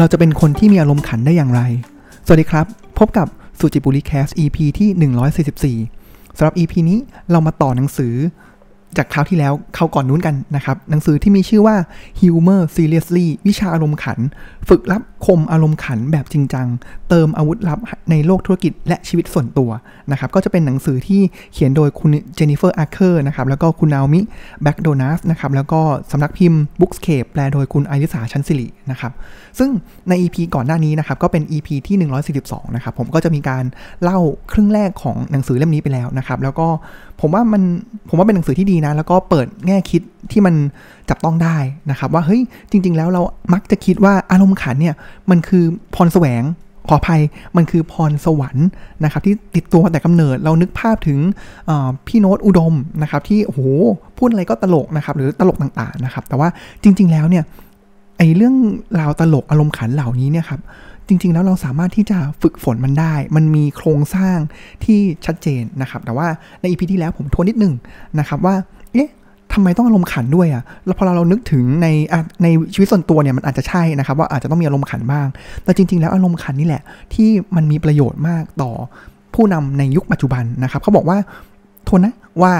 เราจะเป็นคนที่มีอารมณ์ขันได้อย่างไร สวัสดีครับ พบกับสุจิปุลิ Cast EP ที่ 144สำหรับ EP นี้เรามาต่อหนังสือ จากคราวที่แล้วคราวก่อนนู้นกันนะครับ หนังสือที่มีชื่อว่า Humor Seriously วิชาอารมณ์ขัน ฝึกลับคมอารมณ์ขันแบบจริงจัง เติมอาวุธลับในโลกธุรกิจและชีวิตส่วนตัวนะครับ ก็จะเป็นหนังสือที่เขียนโดยคุณเจนนิเฟอร์อาร์เคอร์นะครับ แล้วก็คุณนาโอมิแบ็กโดนัสนะครับ แล้วก็สำนักพิมพ์ Bookscape แปลโดยคุณไอริสาชันสิรินะครับ ซึ่งใน EP ก่อนหน้านี้นะครับ ก็เป็น EP ที่ 142 นะครับ ผมก็จะมีการเล่าครึ่งแรกของหนังสือเล่มนี้ไปแล้วนะครับ แล้วก็ ผมว่ามันผมว่าเป็นหนังสือที่ดีนะ แล้วก็เปิดแง่คิดที่มันจับต้องได้นะครับ ว่าเฮ้ยจริง ๆ แล้วเรามักจะคิดว่าอารมณ์ขันเนี่ยมันคือพรแสวงขออภัยมันคือพรสวรรค์นะครับที่ติดตัวแต่กำเนิดเรานึกภาพถึงพี่โน้ตอุดมนะครับที่โอ้โหพูดอะไรก็ตลกนะครับหรือตลกต่างๆนะครับแต่ว่าจริง ๆ แล้วเนี่ยไอ้เรื่องราวตลกอารมณ์ขันเหล่านี้เนี่ยครับ จริง ๆ แล้วเราสามารถที่จะฝึกฝนมันได้ มันมีโครงสร้างที่ชัดเจนนะครับ แต่ว่าในอีพีที่แล้วผมทวนนิดนึงนะครับว่า เอ๊ะทำไมต้องอารมณ์ขันด้วยอะ่ะแล้วพอเราเรานึกถึงในในชีวิตส่วนตัวเนี่ยมันอาจจะใช่นะครับ ว่าอาจจะต้องมีอารมณ์ขันบ้าง แต่จริง ๆ แล้วอารมณ์ขันนี่แหละ ที่มันมีประโยชน์มากต่อผู้นำในยุคปัจจุบันนะครับเขาบอกว่าทวนนะว่า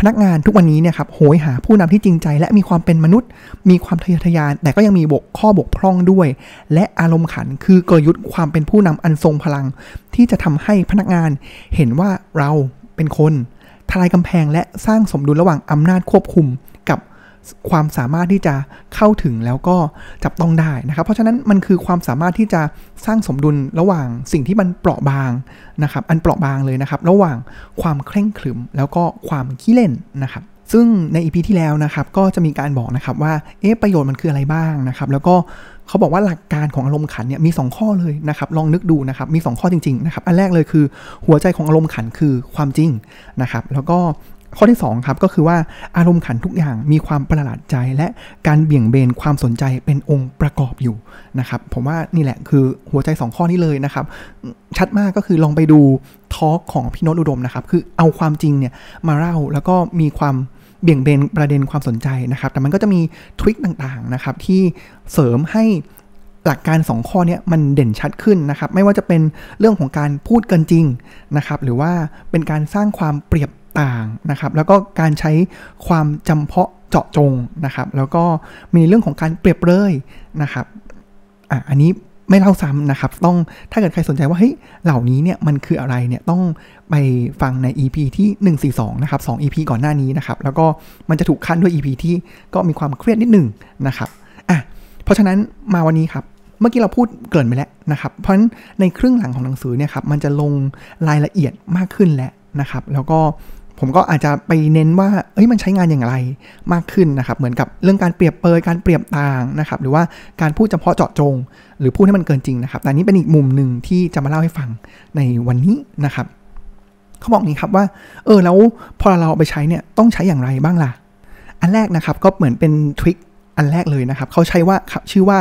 พนักงานทุกวันนี้เนี่ยครับโหยหาผู้นำที่จริงใจและมีความเป็นมนุษย์ มีความทะเยอทะยาน แต่ก็ยังมีบกข้อบกพร่องด้วย และอารมณ์ขันคือกลยุทธ์ความเป็นผู้นำอันทรงพลัง ที่จะทำให้พนักงานเห็นว่าเราเป็นคนทลายกำแพงและสร้างสมดุลระหว่างอำนาจควบคุม ความสามารถที่จะเข้าถึงแล้วก็จับต้องได้นะครับ เพราะฉะนั้นมันคือความสามารถที่จะสร้างสมดุลระหว่างสิ่งที่มันเปราะบางนะครับ อันเปราะบางเลยนะครับ ระหว่างความเคร่งขรึมแล้วก็ความขี้เล่นนะครับซึ่งในอีพีที่แล้วนะครับก็จะมีการบอกนะครับว่าเอ๊ะประโยชน์มันคืออะไรบ้างนะครับแล้วก็เขาบอกว่าหลักการของอารมณ์ขันเนี่ยมี 2 ข้อเลยนะครับลองนึกดูนะครับมี 2 ข้อจริงๆนะครับอันแรกเลยคือหัวใจของอารมณ์ขันคือความจริงนะครับแล้วก็ ข้อที่2ครับก็คือว่าอารมณ์ขันทุกอย่างมีความประหลาดใจและการเบี่ยงเบนความสนใจเป็นองค์ประกอบอยู่นะครับผมว่านี่แหละคือหัวใจ 2 ข้อนี้เลยนะครับ ชัดมากก็คือลองไปดูทอล์กของพี่โนตอุดมนะครับ คือเอาความจริงเนี่ยมาเล่าแล้วก็มีความเบี่ยงเบนประเด็นความสนใจนะครับ แต่มันก็จะมีทริคต่างๆนะครับที่เสริมให้หลักการ 2 ข้อนี้มันเด่นชัดขึ้นนะครับ ไม่ว่าจะเป็นเรื่องของการพูดเกินจริงนะครับ หรือว่าเป็นการสร้างความเปรียบ ต่างนะครับ แล้วก็การใช้ความจำเพาะเจาะจงนะครับ แล้วก็มีเรื่องของการเปรียบเลยนะครับอะอันนี้ไม่เล่าซ้ำนะครับ ต้องถ้าเกิดใครสนใจว่าเฮ้ยเหล่านี้เนี่ยมันคืออะไรเนี่ยต้องไปฟังใน EP ที่ 142 นะครับ 2 EP ก่อนหน้านี้นะครับ แล้วก็มันจะถูกขั้นด้วย EP ที่ก็มีความเครียดนิดหนึ่งนะครับอะเพราะฉะนั้นมาวันนี้ครับเมื่อกี้เราพูดเกินไปแล้วนะครับ เพราะฉะนั้นในครึ่งหลังของหนังสือเนี่ยครับมันจะลงรายละเอียดมากขึ้นแล้วนะครับ แล้วก็ ผมก็อาจจะไปเน้นว่า เอ้ยมันใช้งานอย่างไรมากขึ้นนะครับ เหมือนกับเรื่องการเปรียบเปยการเปรียบต่างนะครับ หรือว่าการพูดเฉพาะเจาะจง หรือพูดให้มันเกินจริงนะครับ แต่นี้เป็นอีกมุมหนึ่งที่จะมาเล่าให้ฟังในวันนี้นะครับ เขาบอกนี้ครับว่า เออแล้วพอเราเอาไปใช้เนี่ยต้องใช้อย่างไรบ้างล่ะ อันแรกนะครับก็เหมือนเป็นทริคอันแรกเลยนะครับ เขาใช้ว่าชื่อว่า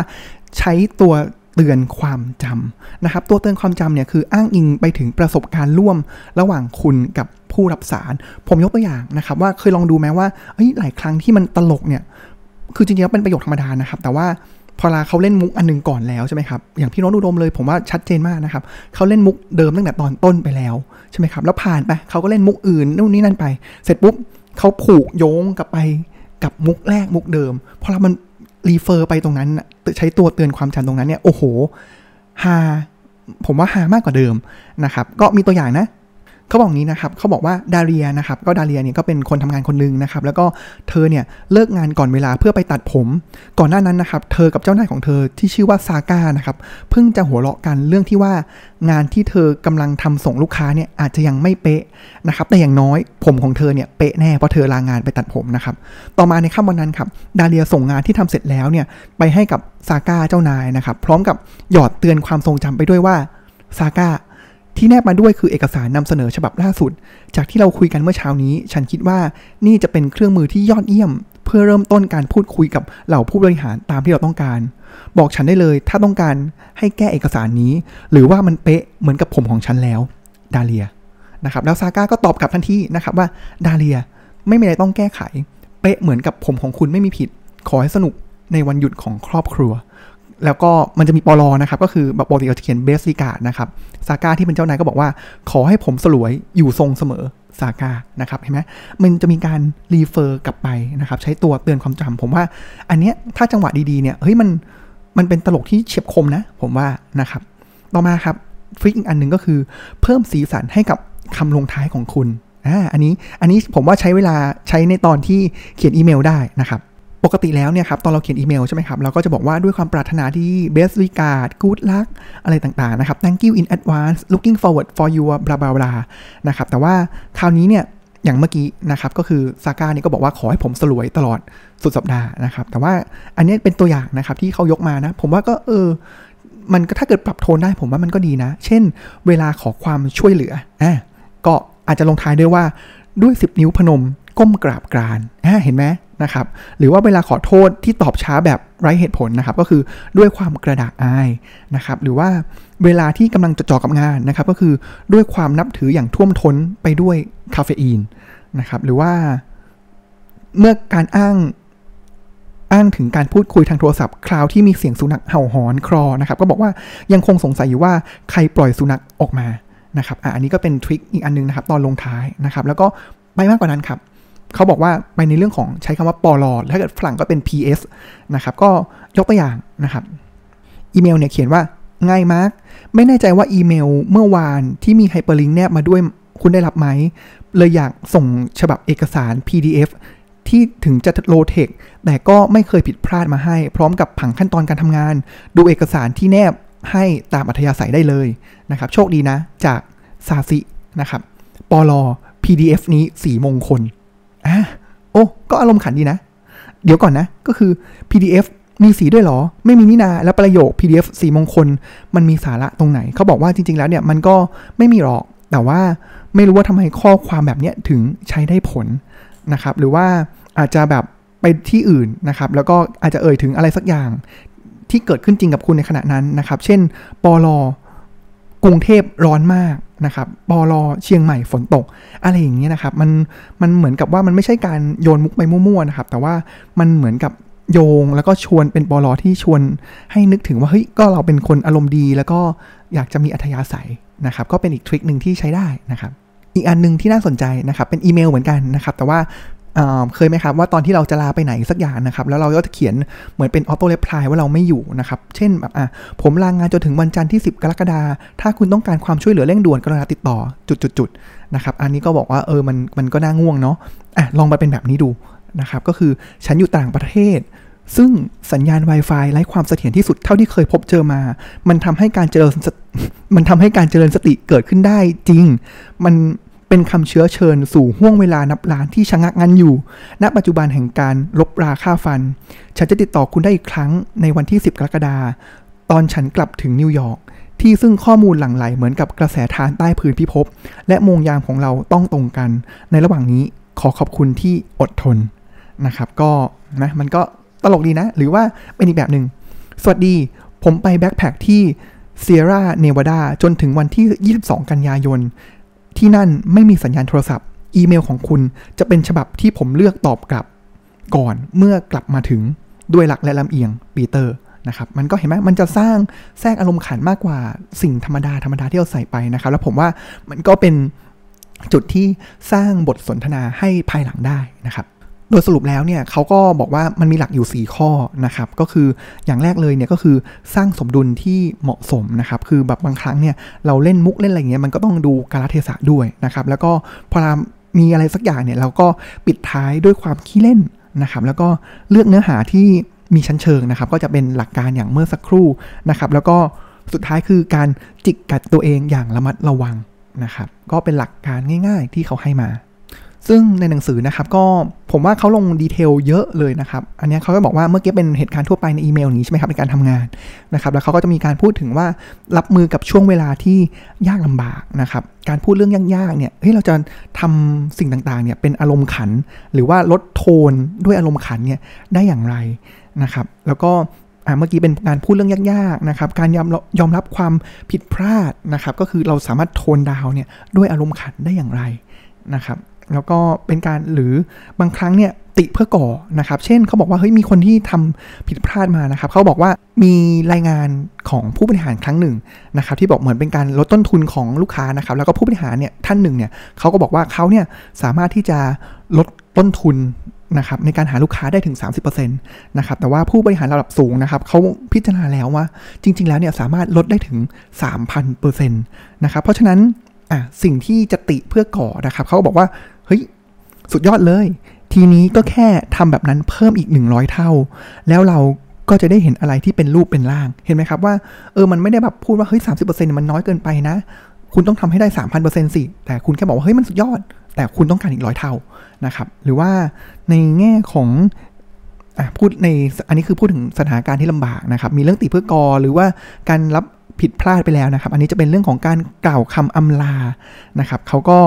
ใช้ตัว เตือนความจำนะครับ ตัวเตือนความจำเนี่ยคืออ้างอิงไปถึงประสบการณ์ร่วมระหว่างคุณกับผู้รับสาร ผมยกตัวอย่างนะครับว่าเคยลองดูไหมว่าเฮ้ยหลายครั้งที่มันตลกเนี่ยคือจริงๆเป็นประโยคธรรมดานะครับ แต่ว่าพอลาเขาเล่นมุกอันนึงก่อนแล้วใช่ไหมครับ อย่างพี่น้องอุดมเลยผมว่าชัดเจนมากนะครับ เขาเล่นมุกเดิมตั้งแต่ตอนต้นไปแล้วใช่ไหมครับ แล้วผ่านไปเขาก็เล่นมุกอื่นนู่นนี่นั่นไป เสร็จปุ๊บเขาผูกโยงกลับไปกับมุกแรกมุกเดิม พอเรามัน รีเฟอร์ไปตรงนั้น ใช้ตัวเตือนความจำตรงนั้นเนี่ย โอ้โหฮาผมว่าฮามากกว่าเดิมนะครับ ก็มีตัวอย่างนะ เขาบอกนี้นะครับเขาบอกว่าดาเรียนะครับก็ดาเรียเนี่ยก็เป็นคนทำงานคนหนึ่งนะครับแล้วก็เธอเนี่ยเลิกงานก่อนเวลาเพื่อไปตัดผม ก่อนหน้านั้นนะครับเธอกับเจ้านายของเธอที่ชื่อว่าซาก้านะครับเพิ่งจะหัวเราะกันเรื่องที่ว่างานที่เธอกำลังทำส่งลูกค้าเนี่ยอาจจะยังไม่เป๊ะนะครับแต่อย่างน้อยผมของเธอเนี่ยเป๊ะแน่เพราะเธอลางานไปตัดผมนะครับต่อมาในค่ำวันนั้นครับดาเรียส่งงานที่ทำเสร็จแล้วเนี่ยไปให้กับซาก้าเจ้านายนะครับพร้อมกับหยอดเตือนความทรงจำไปด้วยว่าซาก้า ที่แนบมาด้วยคือเอกสารนำเสนอฉบับล่าสุด จากที่เราคุยกันเมื่อเช้านี้ ฉันคิดว่านี่จะเป็นเครื่องมือที่ยอดเยี่ยม เพื่อเริ่มต้นการพูดคุยกับเหล่าผู้บริหารตามที่เราต้องการ บอกฉันได้เลยถ้าต้องการให้แก้เอกสารนี้ หรือว่ามันเป๊ะเหมือนกับผมของฉันแล้วดาเลียนะครับแล้วซาก้าก็ตอบกลับทันทีนะครับว่าดาเลียไม่มีอะไรต้องแก้ไข เป๊ะเหมือนกับผมของคุณไม่มีผิด ขอให้สนุกในวันหยุดของครอบครัว แล้วก็มันจะมีป.ล.นะครับ ก็คือแบบปกติเราจะเขียน Best Regards นะครับซาก้าที่เป็นเจ้านายก็บอกว่า ขอให้ผมสลวยอยู่ทรงเสมอซาก้านะครับเห็นไหมมันจะมีการ refer กลับไปนะครับ ใช้ตัวเตือนความจำผมว่า อันเนี้ยถ้าจังหวะดีๆเนี่ยเฮ้ยมันมันเป็นตลกที่เฉียบคมนะ ผมว่านะครับ ต่อมาครับฟริกอีกอันหนึ่งก็คือ เพิ่มสีสันให้กับคำลงท้ายของคุณอ่าอันนี้อันนี้ผมว่าใช้เวลาใช้ในตอนที่เขียนอีเมลได้นะครับ ปกติแล้วเนี่ยครับตอนเราเขียนอีเมลใช่ไหมครับเราก็จะบอกว่าด้วยความปรารถนาที่ best regard good luck อะไรต่างๆนะครับ thank you in advance looking forward for your blah blah blah นะครับแต่ว่าคราวนี้เนี่ยอย่างเมื่อกี้นะครับก็คือซาก้านี่ก็บอกว่าขอให้ผมสลวยตลอดสุดสัปดาห์นะครับแต่ว่าอันนี้เป็นตัวอย่างนะครับที่เขายกมานะ ผมว่าก็เออมันก็ถ้าเกิดปรับโทนได้ผมว่ามันก็ดีนะ เช่น เวลาขอความช่วยเหลืออะก็อาจจะลงท้ายด้วยว่าด้วย 10 นิ้วพนม ก้มกราบกรานเห็นไหมนะครับหรือว่าเวลาขอโทษที่ตอบช้าแบบไร้เหตุผลนะครับก็คือด้วยความกระดากอายนะครับหรือว่าเวลาที่กำลังจดจ่อกับงานนะครับก็คือด้วยความนับถืออย่างท่วมท้นไปด้วยคาเฟอีนนะครับหรือว่าเมื่อการอ้างอ้างถึงการพูดคุยทางโทรศัพท์ คราวที่มีเสียงสุนัขเห่าหอนครอนะครับก็บอกว่ายังคงสงสัยอยู่ว่าใครปล่อยสุนัขออกมานะครับอะอันนี้ก็เป็นทริคอีกอันนึงนะครับตอนลงท้ายนะครับแล้วก็ไปมากกว่านั้นครับ เขาบอกว่าไปในเรื่องของใช้คำว่าปลอถ้าเกิดฝรั่งก็เป็น PS นะครับ ก็ยกตัวอย่างนะครับ อีเมลเนี่ยเขียนว่าง่ายมาก ไม่แน่ใจว่าอีเมลเมื่อวานที่มี hyperlink แนบมาด้วยคุณได้รับไหม เลยอยากส่งฉบับเอกสาร PDF ที่ถึงจะ low-tech แต่ก็ไม่เคยผิดพลาดมาให้ พร้อมกับผังขั้นตอนการทำงาน ดูเอกสารที่แนบให้ตามอัธยาศัยได้เลยนะครับ โชคดีนะ จากซาซินะครับป.ล. PDF นี้สีมงคล อะโอ้ ก็อารมณ์ขันดีนะ เดี๋ยวก่อนนะ ก็คือ PDF มีสีด้วยเหรอ ไม่มีนี่นา แล้วประโยค PDF สีมงคล มันมีสาระตรงไหน เขาบอกว่าจริง ๆ แล้วเนี่ย มันก็ไม่มีหรอก แต่ว่าไม่รู้ว่าทำไมข้อความแบบนี้ถึงใช้ได้ผลนะครับ หรือว่าอาจจะแบบไปที่อื่นนะครับ แล้วก็อาจจะเอ่ยถึงอะไรสักอย่างที่เกิดขึ้นจริงกับคุณในขณะนั้นนะครับ เช่น ปลอ กรุงเทพร้อนมากนะครับปอลอเชียงใหม่ฝนตก อะไรอย่างเงี้ยนะครับ มันมันเหมือนกับว่ามันไม่ใช่การโยนมุกไปมั่วๆนะครับ แต่ว่ามันเหมือนกับโยงแล้วก็ชวนเป็นปอลอที่ชวนให้นึกถึงว่าเฮ้ยก็เราเป็นคนอารมณ์ดี แล้วก็อยากจะมีอัธยาศัยนะครับ ก็เป็นอีกทริคหนึ่งที่ใช้ได้นะครับ อีกอันหนึ่งที่น่าสนใจนะครับ เป็นอีเมลเหมือนกันนะครับ แต่ว่า เคยไหมครับว่าตอนที่เราจะลาไปไหนสักอย่างนะครับแล้วเราก็จะเขียนเหมือนเป็นออโต้เลพลายว่าเราไม่อยู่นะครับเช่นแบบอะผมลางงานจนถึงวันจันทร์ที่ 10 กรกฎาถ้าคุณต้องการความช่วยเหลือเร่งด่วนกรุณาติดต่อจุดๆๆนะครับอันนี้ก็บอกว่าเออมันมันก็น่าง่วงเนาะอะลองไปเป็นแบบนี้ดูนะครับก็คือฉันอยู่ต่างประเทศ ซึ่งสัญญาณ Wi-Fi ไร้ความเสถียรที่สุดเท่าที่เคยพบเจอมา มันทำให้การเจริญมันทำให้การเจริญสติเกิดขึ้นได้จริง มัน เป็นคำเชื้อเชิญสู่ห่วงเวลานับล้านที่ชะงักงันอยู่ ณ ปัจจุบันแห่งการลบราค่าฟัน ฉันจะติดต่อคุณได้อีกครั้งในวันที่ 10 กรกฎาคม ตอนฉันกลับถึงนิวยอร์ก ที่ซึ่งข้อมูลหลั่งไหลเหมือนกับกระแสทานใต้พื้นพิภพ และโมงยามของเราต้องตรงกัน ในระหว่างนี้ขอขอบคุณที่อดทนนะครับ ก็นะมันก็ตลกดีนะ หรือว่าเป็นอีกแบบหนึ่ง สวัสดี ผมไปแบ็คแพคที่เซียร่าเนวาดาจนถึงวันที่ 22 กันยายน ที่นั่นไม่มีสัญญาณโทรศัพท์ อีเมลของคุณจะเป็นฉบับที่ผมเลือกตอบกลับ ก่อนเมื่อกลับมาถึงด้วยหลักและลำเอียงปีเตอร์นะครับมันก็เห็นไหมมันจะสร้างแทรกอารมณ์ขันมากกว่าสิ่งธรรมดาธรรมดาที่เราใส่ไปนะครับ แล้วผมว่ามันก็เป็นจุดที่สร้างบทสนทนาให้ภายหลังได้นะครับ โดยสรุปแล้วเนี่ยเขาก็บอกว่ามันมีหลักอยู่ 4 ข้อนะครับ ก็คืออย่างแรกเลยเนี่ยก็คือสร้างสมดุลที่เหมาะสมนะครับ คือแบบบางครั้งเนี่ยเราเล่นมุกเล่นอะไรเงี้ยมันก็ต้องดูกาลเทศะด้วยนะครับ แล้วก็พอรามีอะไรสักอย่างเนี่ยเราก็ปิดท้ายด้วยความขี้เล่นนะครับ แล้วก็เลือกเนื้อหาที่มีชั้นเชิงนะครับ ก็จะเป็นหลักการอย่างเมื่อสักครู่นะครับ แล้วก็สุดท้ายคือการจิกกัดตัวเองอย่างระมัดระวังนะครับ ก็เป็นหลักการง่าย ๆ ที่เขาให้มา ซึ่งในหนังสือนะครับก็ผมว่าเขาลงดีเทลเยอะเลยนะครับ อันนี้เขาก็บอกว่าเมื่อกี้เป็นเหตุการณ์ทั่วไปในอีเมลนี้ใช่ไหมครับในการทำงานนะครับ แล้วเขาก็จะมีการพูดถึงว่ารับมือกับช่วงเวลาที่ยากลำบากนะครับ การพูดเรื่องยากๆเนี่ยเฮ้ยเราจะทำสิ่งต่างๆเนี่ยเป็นอารมณ์ขัน หรือว่าลดโทนด้วยอารมณ์ขันเนี่ยได้อย่างไรนะครับ แล้วก็เมื่อกี้เป็นการพูดเรื่องยากๆนะครับ การยอมยอมรับความผิดพลาดนะครับ ก็คือเราสามารถโทนดาวเนี่ยด้วยอารมณ์ขันได้อย่างไรนะครับ แล้วก็เป็นการหรือบางครั้งเนี่ยติเพื่อก่อนะครับ เช่นเขาบอกว่าเฮ้ยมีคนที่ทำผิดพลาดมานะครับเขาบอกว่ามีรายงานของผู้บริหารครั้งหนึ่งนะครับที่บอกเหมือนเป็นการลดต้นทุนของลูกค้านะครับแล้วก็ผู้บริหารเนี่ยท่านหนึ่งเนี่ยเขาก็บอกว่าเขาเนี่ยสามารถที่จะลดต้นทุนนะครับในการหาลูกค้าได้ถึง 30%นะครับแต่ว่าผู้บริหารระดับสูงนะครับเขาพิจารณาแล้วว่าจริง ๆ แล้วเนี่ยสามารถลดได้ถึง 3,000%นะครับเพราะฉะนั้น อะสิ่งที่จะติเพื่อก่อนะครับเขาบอกว่าเฮ้ยสุดยอดเลย ทีนี้ก็แค่ทำแบบนั้นเพิ่มอีก 100 เท่า แล้วเราก็จะได้เห็นอะไรที่เป็นรูปเป็นร่าง เห็นไหมครับว่าเออมันไม่ได้แบบพูดว่าเฮ้ยสามสิบเปอร์เซ็นต์มันน้อยเกินไปนะ คุณต้องทำให้ได้สามพันเปอร์เซ็นต์สิ แต่คุณแค่บอกว่าเฮ้ยมันสุดยอด แต่คุณต้องการอีกร้อยเท่านะครับ หรือว่าในแง่ของอะพูดในอันนี้คือพูดถึงสถานการณ์ที่ลำบากนะครับ มีเรื่องติเพื่อกอหรือว่าการรับ ผิดพลาดไปแล้วนะครับ อันนี้จะเป็นเรื่องของการกล่าวคำอำลานะครับเขาก็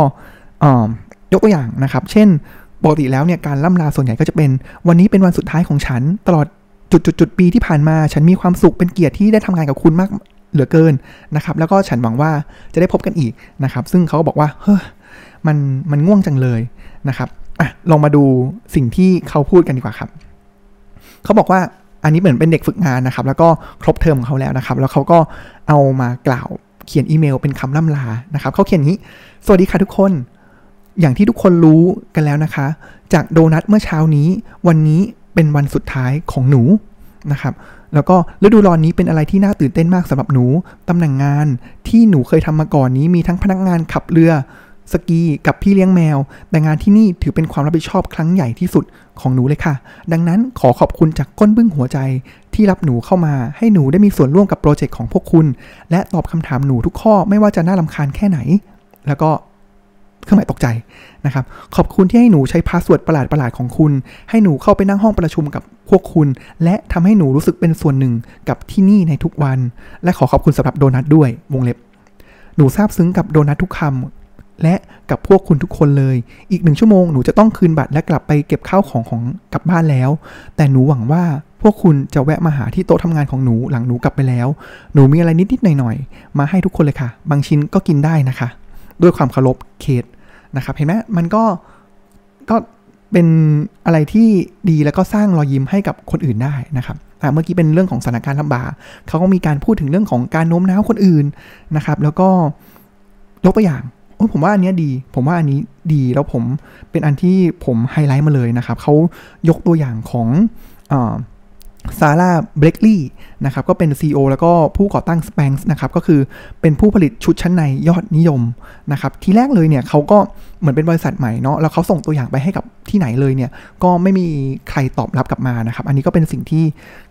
ยกตัวอย่างนะครับ เช่นปกติแล้วเนี่ยการล่ำลาส่วนใหญ่ก็จะเป็นวันนี้เป็นวันสุดท้ายของฉัน ตลอดจุดจุดจุดปีที่ผ่านมา ฉันมีความสุขเป็นเกียรติที่ได้ทำงานกับคุณมากเหลือเกินนะครับ แล้วก็ฉันหวังว่าจะได้พบกันอีกนะครับ ซึ่งเขาก็บอกว่าเฮ้ยมันมันง่วงจังเลยนะครับอะลองมาดูสิ่งที่เขาพูดกันดีกว่าครับ เขาบอกว่า อันนี้เหมือนเป็นเด็กฝึกงานนะครับ แล้วก็ครบเทอมของเขาแล้วนะครับ แล้วเขาก็เอามากล่าวเขียนอีเมลเป็นคำล่ำลานะครับเขาเขียนนี้ สวัสดีค่ะทุกคน อย่างที่ทุกคนรู้กันแล้วนะคะ จากโดนัทเมื่อเช้านี้ วันนี้เป็นวันสุดท้ายของหนูนะครับ แล้วก็ฤดูร้อนนี้เป็นอะไรที่น่าตื่นเต้นมากสำหรับหนูตำแหน่งงานที่หนูเคยทำมาก่อนนี้มีทั้งพนักงานขับเรือ สกีกับพี่เลี้ยงแมว แต่งานที่นี่ถือเป็นความรับผิดชอบครั้งใหญ่ที่สุดของหนูเลยค่ะ ดังนั้นขอขอบคุณจากก้นบึ้งหัวใจที่รับหนูเข้ามาให้หนูได้มีส่วนร่วมกับ project ของพวกคุณ และตอบคำถามหนูทุกข้อไม่ว่าจะน่ารำคาญแค่ไหน แล้วก็เครื่องหมายตกใจนะครับ ขอบคุณที่ให้หนูใช้ password ประหลาดประหลาดของคุณ ให้หนูเข้าไปนั่งห้องประชุมกับพวกคุณ และทำให้หนูรู้สึกเป็นส่วนหนึ่งกับที่นี่ในทุกวัน และขอขอบคุณสำหรับโดนัทด้วยวงเล็บ หนูซาบซึ้งกับโดนัททุกคำ และกับพวกคุณทุกคนเลย อีกหนึ่งชั่วโมงหนูจะต้องคืนบัตรและกลับไปเก็บข้าวของของกลับบ้านแล้ว แต่หนูหวังว่าพวกคุณจะแวะมาหาที่โต๊ะทำงานของหนูหลังหนูกลับไปแล้ว หนูมีอะไรนิดๆหน่อยๆ มาให้ทุกคนเลยค่ะ บางชิ้นก็กินได้นะคะ ด้วยความเคารพเคทนะครับ เห็นไหมมันก็ก็เป็นอะไรที่ดีแล้วก็สร้างรอยยิ้มให้กับคนอื่นได้นะครับเมื่อกี้เป็นเรื่องของสถานการณ์ลำบากเขาก็มีการพูดถึงเรื่องของการโน้มน้าวคนอื่นนะครับ แล้วก็ยกตัวอย่าง โอ้ผมว่าอันนี้ดี ผมว่าอันนี้ดีแล้วผมเป็นอันที่ผมไฮไลท์มาเลยนะครับเขายกตัวอย่างของซาร่าเบรกลี่นะครับก็เป็น CEO แล้วก็ผู้ก่อตั้ง Spanx นะครับก็คือเป็นผู้ผลิตชุดชั้นในยอดนิยมนะครับทีแรกเลยเนี่ยเขาก็เหมือนเป็นบริษัทใหม่เนาะแล้วเขาส่งตัวอย่างไปให้กับที่ไหนเลยเนี่ยก็ไม่มีใครตอบรับกลับมานะครับอันนี้ก็เป็นสิ่งที่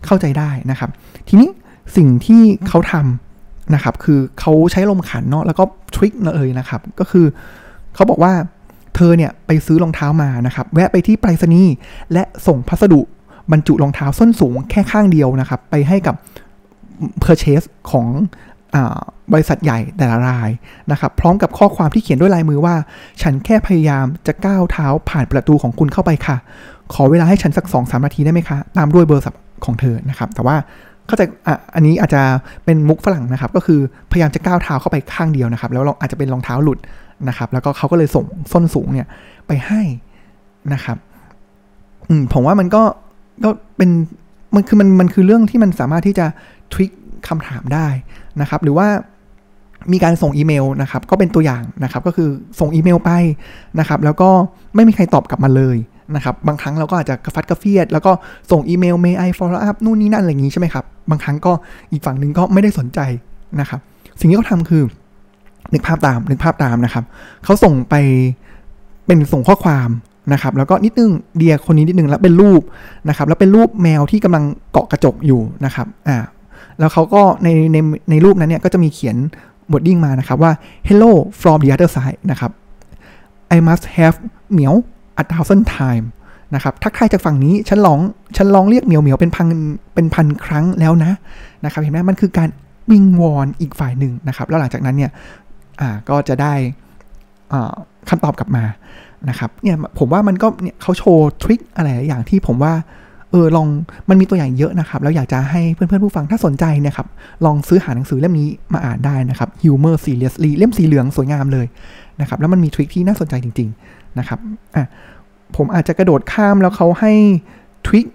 เข้าใจได้นะครับ ทีนี้สิ่งที่เขาทำ นะครับ คือเขาใช้ลมขันเนาะแล้วก็ทริคเลยนะครับ ก็คือเขาบอกว่าเธอเนี่ยไปซื้อรองเท้ามานะครับ แวะไปที่ไปรษณีย์และส่งพัสดุบรรจุรองเท้าส้นสูงแค่ข้างเดียวนะครับ ไปให้กับ Purchase ของบริษัทใหญ่แต่ละรายนะครับ พร้อมกับข้อความที่เขียนด้วยลายมือว่า ฉันแค่พยายามจะก้าวเท้าผ่านประตูของคุณเข้าไปค่ะ ขอเวลาให้ฉันสักสองสามนาทีได้ไหมคะ ตามด้วยเบอร์ของเธอนะครับ แต่ว่า เข้าใจอะอันนี้อาจจะเป็นมุกฝรั่งนะครับ ก็คือพยายามจะก้าวเท้าเข้าไปข้างเดียวนะครับ แล้วอาจจะเป็นรองเท้าหลุดนะครับ แล้วก็เขาก็เลยส่งส้นสูงเนี่ยไปให้นะครับ อืมผมว่ามันก็ก็เป็นมันคือมันมันคือเรื่องที่มันสามารถที่จะทริคคำถามได้นะครับ หรือว่ามีการส่งอีเมลนะครับ ก็เป็นตัวอย่างนะครับ ก็คือส่งอีเมลไปนะครับ แล้วก็ไม่มีใครตอบกลับมาเลย นะครับ บางครั้งเราก็อาจจะกระฟัดกระเฟียด แล้วก็ส่งอีเมล may I follow up นู่นนี่นั่นอะไรอย่างนี้ใช่ไหมครับ บางครั้งก็อีกฝั่งหนึ่งก็ไม่ได้สนใจนะครับ สิ่งที่เขาทาคือนึกภาพตามนึกภาพตามนะครับ เขาส่งไปเป็นส่งข้อความนะครับ แล้วก็นิดนึงเดียคนนี้นิดนึงแล้วเป็นรูปนะครับ แล้วเป็นรูปแมวที่กำลังเกาะกระจกอยู่นะครับอ่าแล้วเขาก็ในในในรูปนั้นเนี่ยก็จะมีเขียนบทดิ้งมานะครับว่า hello from the other side นะครับ I must have เหมียว a thousand time นะครับทักทายจากฝั่งนี้ฉันลองฉันลองเรียกเหมียวเหมียวเป็นพันเป็นพันครั้งแล้วนะนะครับเห็นไหมมันคือการวิงวอนอีกฝ่ายหนึ่งนะครับ แล้วหลังจากนั้นเนี่ยอ่าก็จะได้คำตอบกลับมานะครับเนี่ยผมว่ามันก็เนี่ยเขาโชว์ทริคอะไรอย่างที่ผมว่าเออลองมันมีตัวอย่างเยอะนะครับแล้วอยากจะให้เพื่อนๆผู้ฟังถ้าสนใจนะครับลองซื้อหาหนังสือเล่มนี้มาอ่านได้นะครับ Humor Seriously เล่มสีเหลืองสวยงามเลย นะครับแล้วมันมีทริคที่น่าสนใจจริงๆนะครับอะผมอาจจะกระโดดข้ามแล้วเขาให้ทริค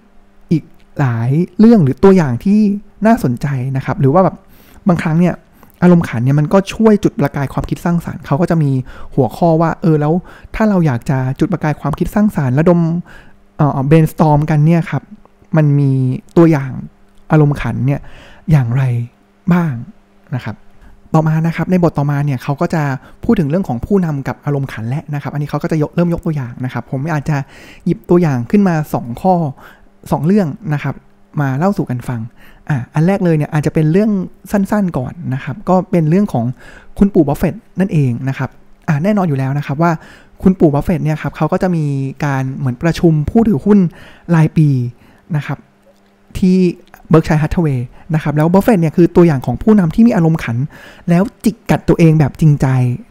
อีกหลายเรื่องหรือตัวอย่างที่น่าสนใจนะครับ หรือว่าแบบบางครั้งเนี่ยอารมณ์ขันเนี่ยมันก็ช่วยจุดประกายความคิดสร้างสารรค์เขาก็จะมีหัวข้อว่าเออแล้วถ้าเราอยากจะจุดประกายความคิดสร้างสารรค์ระดมเอ่อเบนสตอมกันเนี่ยครับมันมีตัวอย่างอารมณ์ขันเนี่ยอย่างไรบ้างนะครับ ต่อมานะครับในบทต่อมาเนี่ยเขาก็จะพูดถึงเรื่องของผู้นำกับอารมณ์ขันและนะครับ อันนี้เขาก็จะยกเริ่มยกตัวอย่างนะครับ ผมอาจจะหยิบตัวอย่างขึ้นมา 2 ข้อ 2 เรื่องนะครับมาเล่าสู่กันฟัง อะ อันแรกเลยเนี่ยอาจจะเป็นเรื่องสั้นๆก่อนนะครับ ก็เป็นเรื่องของคุณปู่บัฟเฟตนั่นเองนะครับ อะแน่นอนอยู่แล้วนะครับว่าคุณปู่บัฟเฟตเนี่ยครับเขาก็จะมีการเหมือนประชุมผู้ถือหุ้นรายปีนะครับ ที่ Berkshire Hathaway นะครับแล้วบัฟเฟต์เนี่ยคือตัวอย่างของผู้นำที่มีอารมณ์ขัน แล้วจิกกัดตัวเองแบบจริงใจ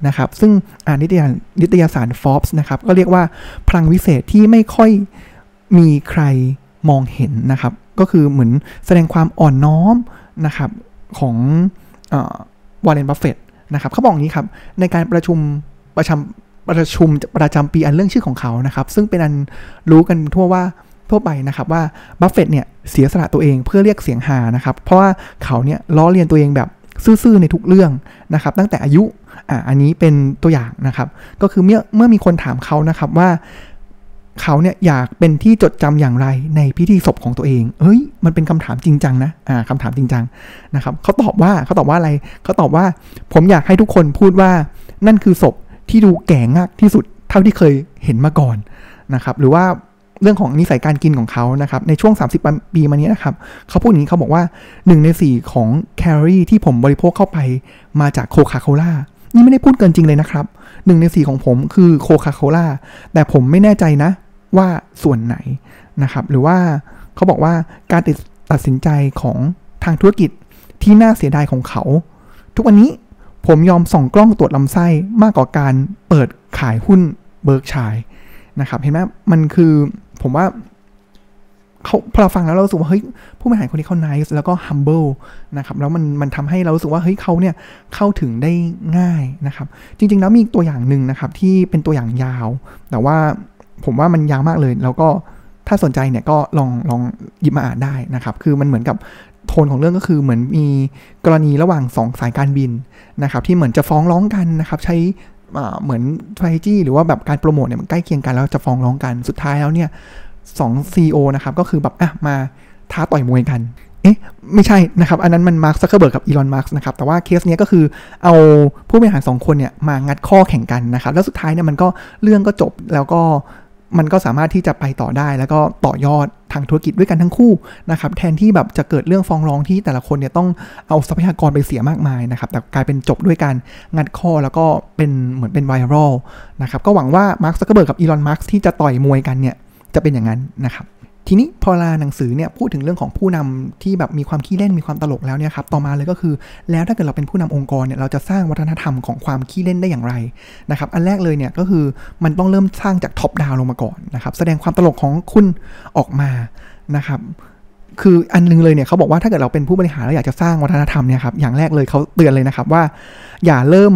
นะครับ ซึ่งอ่านนิตยสารนิตยสาร Forbes นะครับ ก็เรียกว่าพลังวิเศษที่ไม่ค่อยมีใครมองเห็นนะครับ ก็คือเหมือนแสดงความอ่อนน้อมนะครับของวอร์เรนบัฟเฟตนะครับเขาบอกอย่างนี้ครับ ในการประชุมประชาประชุมประจำปีอันเลื่องชื่อของเขานะครับ ซึ่งเป็นอันรู้กันทั่วว่า ทั่วไปนะครับว่าบัฟเฟตเนี่ยเสียสละตัวเองเพื่อเรียกเสียงฮานะครับ เพราะว่าเขาเนี่ยล้อเลียนตัวเองแบบซื่อๆในทุกเรื่องนะครับตั้งแต่อายุอ่าอันนี้เป็นตัวอย่างนะครับ ก็คือเมื่อเมื่อมีคนถามเขานะครับว่าเขาเนี่ยอยากเป็นที่จดจำอย่างไรในพิธีศพของตัวเอง เฮ้ย มันเป็นคำถามจริงจังนะ อ่าคำถามจริงจังนะครับเขาตอบว่าเขาตอบว่าอะไร เขาตอบว่า ผมอยากให้ทุกคนพูดว่า นั่นคือศพที่ดูแก่งักที่สุดเท่าที่เคยเห็นมาก่อนนะครับ หรือว่า เรื่องของนิสัยการกินของเขานะครับ ในช่วง 30 ปีมานี้นะครับเขาพูดอย่างนี้เขาบอกว่า 1 ใน 4 ของแคลอรี่ที่ผมบริโภคเข้าไปมาจากโคคาโคล่านี่ไม่ได้พูดเกินจริงเลยนะครับ1ใน 4 ของผมคือโคคาโคล่าแต่ผมไม่แน่ใจนะว่าส่วนไหนนะครับ หรือว่าเขาบอกว่าการตัดสินใจของทางธุรกิจที่น่าเสียดายของเขา ทุกวันนี้ผมยอมส่องกล้องตรวจลำไส้มากกว่าการเปิดขายหุ้นเบิร์กชัยนะครับ เห็นไหมมันคือ ผมว่าเขาพอเราฟังแล้วเราสึกว่าเฮ้ยผู้บริหารคนนี้เขา nice แล้วก็ humble นะครับแล้วมันมันทำให้เราสึกว่าเฮ้ยเขาเนี่ยเข้าถึงได้ง่ายนะครับ จริง ๆ แล้วมีตัวอย่างหนึ่งนะครับที่เป็นตัวอย่างยาว แต่ว่าผมว่ามันยาวมากเลย แล้วก็ถ้าสนใจเนี่ยก็ลองลองหยิบมาอ่านได้นะครับ คือมันเหมือนกับโทนของเรื่องก็คือเหมือนมีกรณีระหว่าง 2 สายการบินนะครับที่เหมือนจะฟ้องร้องกันนะครับใช้ เหมือนสตรจี้หรือว่าแบบการโปรโมทเนี่ยมันใกล้เคียงกันแล้วจะฟ้องร้องกันสุดท้ายแล้วเนี่ยสองซีโอนะครับก็คือแบบอะมาท้าต่อยมวยกัน เอ๊ะ ไม่ใช่นะครับ อันนั้นมันมาร์คซักเคอร์เบิร์กกับอีลอนมัสก์นะครับ แต่ว่าเคสเนี้ยก็คือเอาผู้บริหารสองคนเนี่ยมางัดข้อแข่งกันนะครับ แล้วสุดท้ายเนี่ยมันก็เรื่องก็จบแล้วก็ มันก็สามารถที่จะไปต่อได้ แล้วก็ต่อยอดทางธุรกิจด้วยกันทั้งคู่นะครับแทนที่แบบจะเกิดเรื่องฟ้องร้องที่แต่ละคนเนี่ยต้องเอาทรัพยากรไปเสียมากมายนะครับแต่กลายเป็นจบด้วยการงัดข้อแล้วก็เป็นเหมือนเป็นไวรัลนะครับก็หวังว่ามาร์คซักเคอร์เบิร์กกับอีลอนมัสก์ที่จะต่อยมวยกันเนี่ยจะเป็นอย่างนั้นนะครับ ทีนี้พอลาหนังสือเนี่ยพูดถึงเรื่องของผู้นำที่แบบมีความขี้เล่นมีความตลกแล้วเนี่ยครับต่อมาเลยก็คือ แล้วถ้าเกิดเราเป็นผู้นำองค์กรเนี่ยเราจะสร้างวัฒนธรรมของความขี้เล่นได้อย่างไรนะครับอันแรกเลยเนี่ยก็คือมันต้องเริ่มสร้างจากท็อปดาวลงมาก่อนนะครับแสดงความตลกของคุณออกมานะครับคืออันนึงเลยเนี่ยเขาบอกว่าถ้าเกิดเราเป็นผู้บริหารแล้วอยากจะสร้างวัฒนธรรมเนี่ยครับอย่างแรกเลยเขาเตือนเลยนะครับว่า อย่าเริ่ม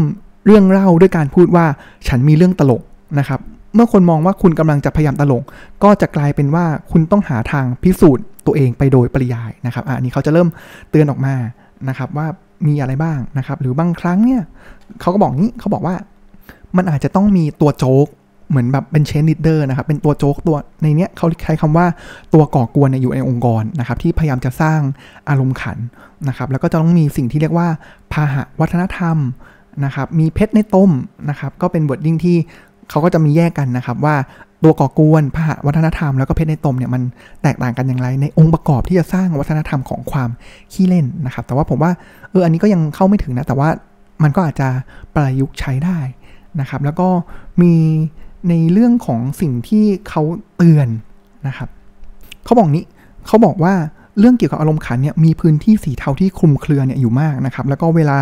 เรื่องเล่าด้วยการพูดว่าฉันมีเรื่องตลกนะครับ เมื่อคนมองว่าคุณกำลังจะพยายามตลก ก็จะกลายเป็นว่าคุณต้องหาทางพิสูจน์ตัวเองไปโดยปริยายนะครับอันนี้เขาจะเริ่มเตือนออกมานะครับว่ามีอะไรบ้างนะครับ หรือบางครั้งเนี่ยเขาก็บอกนี้เขาบอกว่ามันอาจจะต้องมีตัวโจ๊กเหมือนแบบเป็นเชนลิดเดอร์นะครับเป็นตัวโจ๊กตัวในเนี้ยเขาใช้คำว่าตัวก่อกวนอยู่ในองค์กรนะครับที่พยายามจะสร้างอารมณ์ขันนะครับแล้วก็จะต้องมีสิ่งที่เรียกว่าพาหะวัฒนธรรมนะครับมีเพชรในต้มนะครับก็เป็นบทดิ้งที่ เขาก็จะมีแยกกันนะครับว่าตัวก่อกวนพระวัฒนธรรมแล้วก็เพชรในตมเนี่ยมันแตกต่างกันอย่างไร ในองค์ประกอบที่จะสร้างวัฒนธรรมของความขี้เล่นนะครับ แต่ว่าผมว่าเอออันนี้ก็ยังเข้าไม่ถึงนะ แต่ว่ามันก็อาจจะประยุกต์ใช้ได้นะครับ แล้วก็มีในเรื่องของสิ่งที่เขาเตือนนะครับเขาบอกนี้เขาบอกว่า เรื่องเกี่ยวกับอารมณ์ขันเนี่ยมีพื้นที่สีเทาที่คลุมเครือเนี่ยอยู่มากนะครับแล้วก็เวลา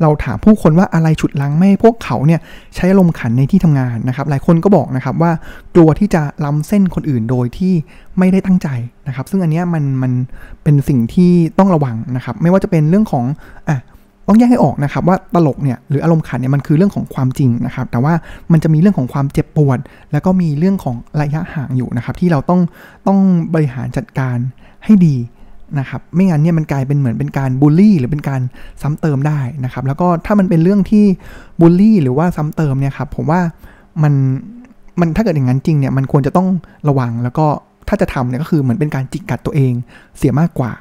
เราถามผู้คนว่าอะไรฉุดลังไม่พวกเขาเนี่ยใช้อารมณ์ขันในที่ทำงานนะครับหลายคนก็บอกนะครับว่ากลัวที่จะล้ำเส้นคนอื่นโดยที่ไม่ได้ตั้งใจนะครับ ซึ่งอันเนี้ยมันมันเป็นสิ่งที่ต้องระวังนะครับ ไม่ว่าจะเป็นเรื่องของอะต้องแยกให้ออกนะครับว่าตลกเนี่ยหรืออารมณ์ขันเนี่ยมันคือเรื่องของความจริงนะครับแต่ว่ามันจะมีเรื่องของความเจ็บปวด แล้วก็มีเรื่องของระยะห่างอยู่นะครับที่เราต้องต้องบริหารจัดการให้ดี นะครับไม่งั้นเนี่ยมันกลายเป็นเหมือนเป็นการบูลลี่หรือเป็นการซ้ำเติมได้นะครับ แล้วก็ถ้ามันเป็นเรื่องที่บูลลี่หรือว่าซ้ำเติมเนี่ยครับผมว่ามันมันถ้าเกิดอย่างนั้นจริงเนี่ยมันควรจะต้องระวังแล้วก็ถ้าจะทำเนี่ยก็คือเหมือนเป็นการจิกกัดตัวเองเสียมากกว่า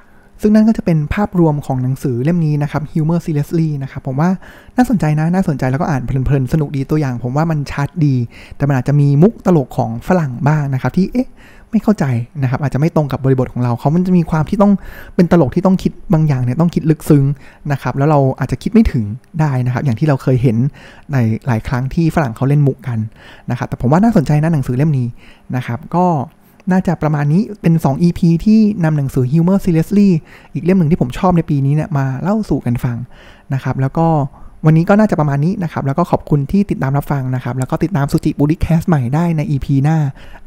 ซึ่งนั่นก็จะเป็นภาพรวมของหนังสือเล่มนี้นะครับ Humor Seriously นะครับผมว่าน่าสนใจนะน่าสนใจแล้วก็อ่านเพลินๆสนุกดีตัวอย่าง ผมว่ามันชัดดี แต่มันอาจจะมีมุกตลกของฝรั่งบ้างนะครับ ที่เอ๊ะ ไม่เข้าใจนะครับ อาจจะไม่ตรงกับบริบทของเราเขามันจะมีความที่ต้องเป็นตลกที่ต้องคิดบางอย่างเนี่ยต้องคิดลึกซึ้งนะครับ แล้วเราอาจจะคิดไม่ถึงได้นะครับ อย่างที่เราเคยเห็นในหลายครั้งที่ฝรั่งเขาเล่นมุกกันนะครับ แต่ผมว่าน่าสนใจนะหนังสือเล่มนี้นะครับ ก็น่าจะประมาณนี้เป็น 2 EP ที่นำหนังสือ Humor Seriously อีกเล่มหนึ่งที่ผมชอบในปีนี้เนี่ยมาเล่าสู่กันฟังนะครับ แล้วก็ วันนี้ก็น่าจะประมาณนี้นะครับ แล้วก็ขอบคุณที่ติดตามรับฟังนะครับ แล้วก็ติดตามสุจิบุริแคสใหม่ได้ใน EP หน้า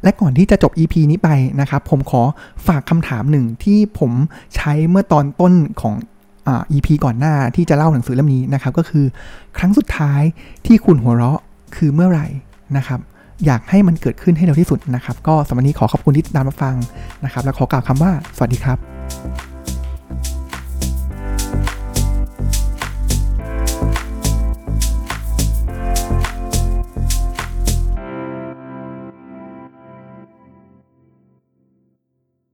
และก่อนที่จะจบ EP นี้ไปนะครับ ผมขอฝากคำถามหนึ่งที่ผมใช้เมื่อตอนต้นของอ่า EP ก่อนหน้าที่จะเล่าหนังสือเล่มนี้นะครับ ก็คือครั้งสุดท้ายที่คุณหัวเราะคือเมื่อไหร่นะครับอยากให้มันเกิดขึ้นให้เร็วที่สุดนะครับ ก็สำหรับวันนี้ขอขอบคุณที่ติดตามรับฟังนะครับ และขอกล่าวคำว่าสวัสดีครับ